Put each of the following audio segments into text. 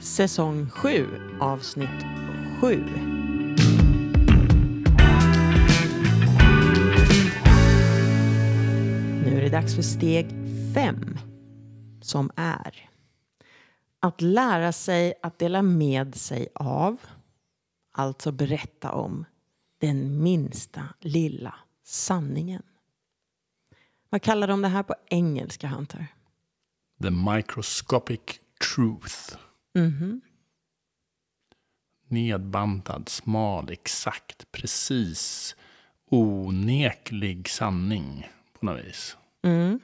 säsong 7, avsnitt 7. Nu är det dags för steg 5, som är att lära sig att dela med sig av, alltså berätta om, den minsta lilla sanningen. Vad kallar de det här på engelska, Hunter? The microscopic truth. Mhm. Nedbantad, smal, exakt, precis, oneklig sanning på något vis. Mm.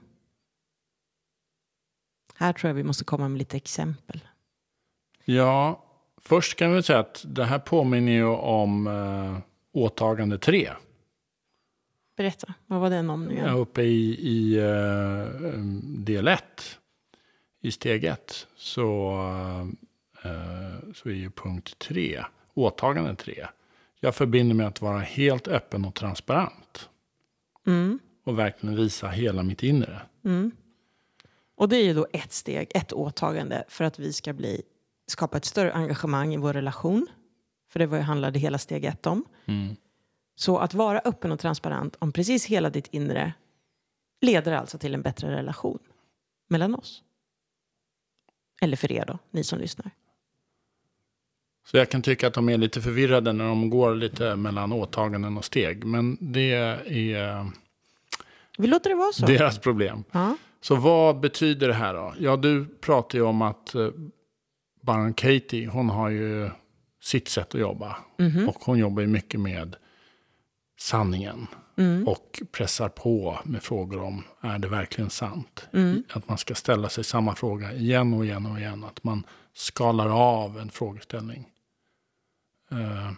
Här tror jag vi måste komma med lite exempel. Ja, först kan vi säga att det här påminner ju om eh, åtagande 3. Berätta, vad var den om nu igen? Ja, uppe i, i eh, del 1, i steg 1, så, eh, så är ju punkt 3, åtagande 3. Jag förbinder mig att vara helt öppen och transparent. Mm. Och verkligen visa hela mitt inre. Mm. Och det är ju då ett steg, ett åtagande för att vi ska bli, skapa ett större engagemang i vår relation. För det var ju handlade hela steg ett om. Mm. Så att vara öppen och transparent om precis hela ditt inre leder alltså till en bättre relation mellan oss. Eller för er då, ni som lyssnar. Så jag kan tycka att de är lite förvirrade när de går lite mellan åtaganden och steg. Men det är Vi låter det vara så. deras problem. Ja. Så vad betyder det här då? Ja, du pratar ju om att eh, Baron Katie, hon har ju sitt sätt att jobba. Mhm. Och hon jobbar ju mycket med sanningen. Mm. Och pressar på med frågor om, är det verkligen sant? Mm. Att man ska ställa sig samma fråga igen och igen och igen. Att man skalar av en frågeställning. Eh,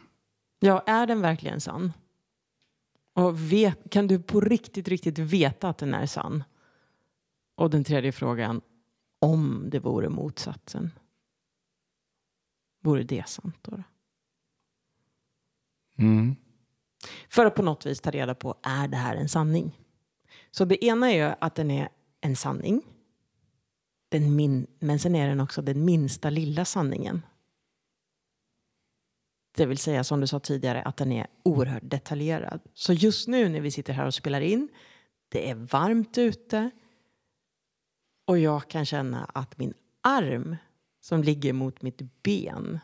Ja, är den verkligen sann? Och vet, kan du på riktigt, riktigt veta att den är sann? Och den tredje frågan, om det vore motsatsen? Vore det sant då? mm. För att på något vis ta reda på, är det här en sanning? Så det ena är ju att den är en sanning. Den min, men sen är den också den minsta lilla sanningen. Det vill säga som du sa tidigare att den är oerhört detaljerad. Så just nu när vi sitter här och spelar in, det är varmt ute och jag kan känna att min arm som ligger mot mitt ben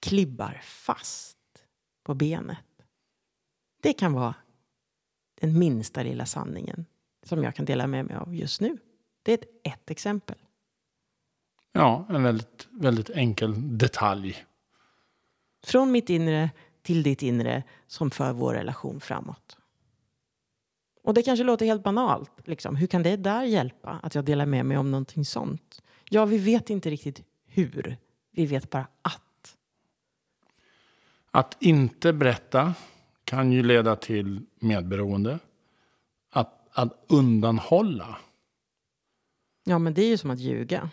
klibbar fast på benet. Det kan vara den minsta lilla sanningen som jag kan dela med mig av just nu. Det är ett, ett exempel. Ja, en väldigt, väldigt enkel detalj. Från mitt inre till ditt inre som för vår relation framåt. Och det kanske låter helt banalt. Liksom. Hur kan det där hjälpa? Att jag delar med mig om någonting sånt? Ja, vi vet inte riktigt hur. Vi vet bara att. Att inte berätta kan ju leda till medberoende. Att, att undanhålla, Ja, men det är ju som att ljuga.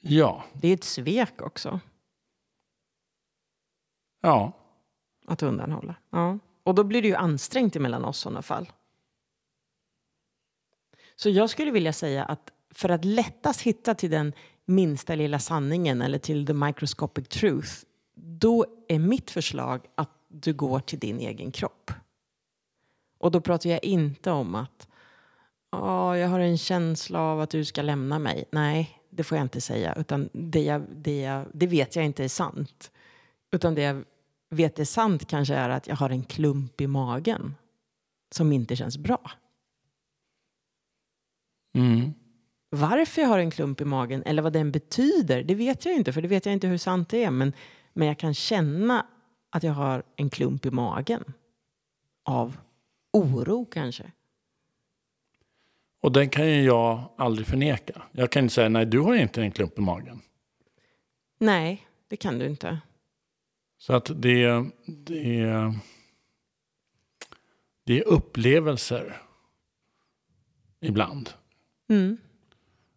ja, Det är ett svek också ja, Att undanhålla. Ja. Och då blir det ju ansträngt emellan oss i sådana fall. Så jag skulle vilja säga att för att lättast hitta till den minsta lilla sanningen eller till the microscopic truth, då är mitt förslag att du går till din egen kropp. Och då pratar jag inte om att oh, jag har en känsla av att du ska lämna mig. Nej, det får jag inte säga. Utan det, jag, det, jag, det vet jag inte är sant. Utan det jag vet är sant kanske är att jag har en klump i magen som inte känns bra. mm. Varför jag har en klump i magen eller vad den betyder, det vet jag inte. För det vet jag inte hur sant det är. Men, men jag kan känna att jag har en klump i magen. Av oro kanske. Och den kan ju jag aldrig förneka. Jag kan inte säga, nej du har inte en klump i magen. Nej, det kan du inte. Så att det, det, det är upplevelser ibland. Mm.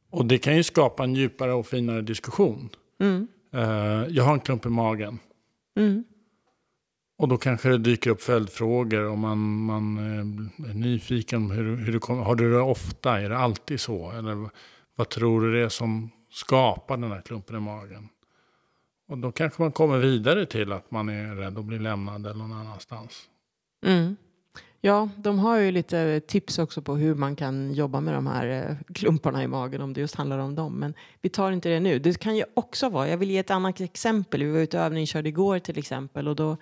Och det kan ju skapa en djupare och finare diskussion. Mm. Eh, jag har en klump i magen. Mm. Och då kanske det dyker upp följdfrågor och man, man eh, är nyfiken. Hur, hur det kommer, har du det ofta? Är det alltid så? Eller vad tror du det är som skapar den här klumpen i magen? Och då kanske man kommer vidare till att man är rädd att bli lämnad eller någon annanstans. Mm. Ja, de har ju lite tips också på hur man kan jobba med de här eh, klumparna i magen om det just handlar om dem. Men vi tar inte det nu. Det kan ju också vara, jag vill ge ett annat exempel. Vi var ute och övningskörde igår till exempel och då,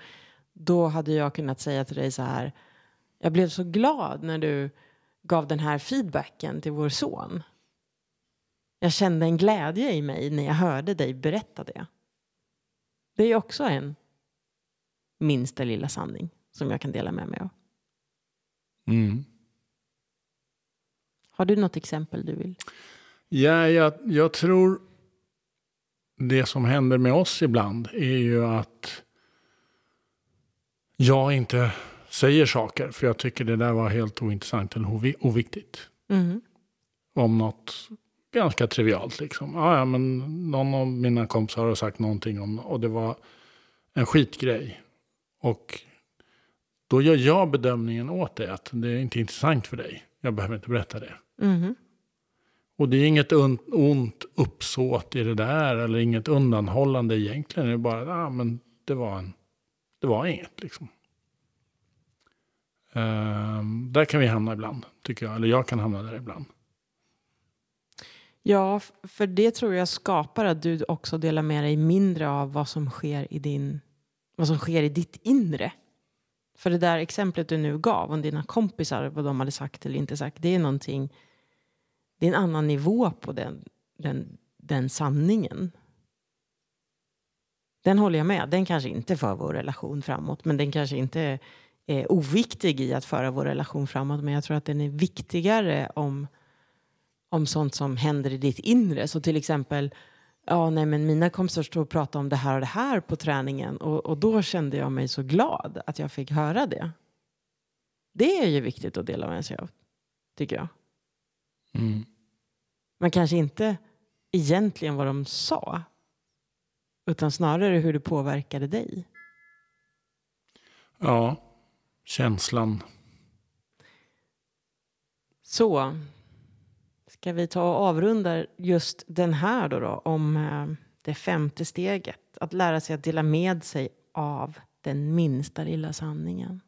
då hade jag kunnat säga till dig så här. Jag blev så glad när du gav den här feedbacken till vår son. Jag kände en glädje i mig när jag hörde dig berätta det. Det är också en minsta lilla sanning som jag kan dela med mig av. Mm. Har du något exempel du vill? Ja, jag, jag tror det som händer med oss ibland är ju att jag inte säger saker för jag tycker det där var helt ointressant eller oviktigt. Mm. Om något ganska trivialt liksom. Ja, ja, men någon av mina kompisar har sagt någonting om och det var en skitgrej. Och då gör jag bedömningen åt dig att det är inte intressant för dig. Jag behöver inte berätta det. Mm. Och det är inget ont uppsåt i det där eller inget undanhållande egentligen. Det är bara, ja men det var, en, det var inget liksom. Um, där kan vi hamna ibland, tycker jag. Eller jag kan hamna där ibland. Ja, för det tror jag skapar att du också delar med dig mindre av vad som sker i, din, vad som sker i ditt inre. För det där exemplet du nu gav om dina kompisar, vad de hade sagt eller inte sagt, det är någonting, det är en annan nivå på den, den, den sanningen. Den håller jag med, den kanske inte för vår relation framåt, men den kanske inte är oviktig i att föra vår relation framåt, men jag tror att den är viktigare om, om sånt som händer i ditt inre. Så till exempel ja, nej, men mina kompisar stod och pratade om det här och det här på träningen och, och då kände jag mig så glad att jag fick höra det. Det är ju viktigt att dela med sig av, tycker jag. Mm. Men kanske inte egentligen vad de sa, utan snarare hur det påverkade dig. Ja, känslan. Så, Ska vi ta och avrunda just den här då, då om eh, det femte steget? Att lära sig att dela med sig av den minsta lilla sanningen.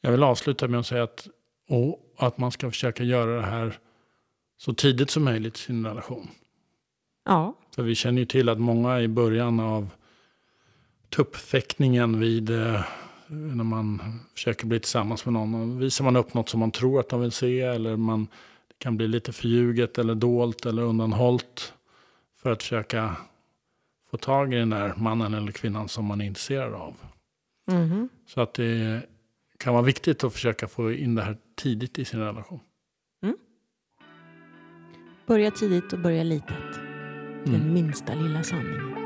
Jag vill avsluta med att säga att, och att man ska försöka göra det här så tidigt som möjligt i sin relation. Ja. För vi känner ju till att många i början av tuppfäktningen vid eh, när man försöker bli tillsammans med någon. Visar man upp något som man tror att de vill se eller man kan bli lite förljuget eller dolt eller undanhållt för att försöka få tag i den där mannen eller kvinnan som man är intresserad av. Mm. Så att det kan vara viktigt att försöka få in det här tidigt i sin relation. Mm. Börja tidigt och börja litet. Den mm. minsta lilla sanningen.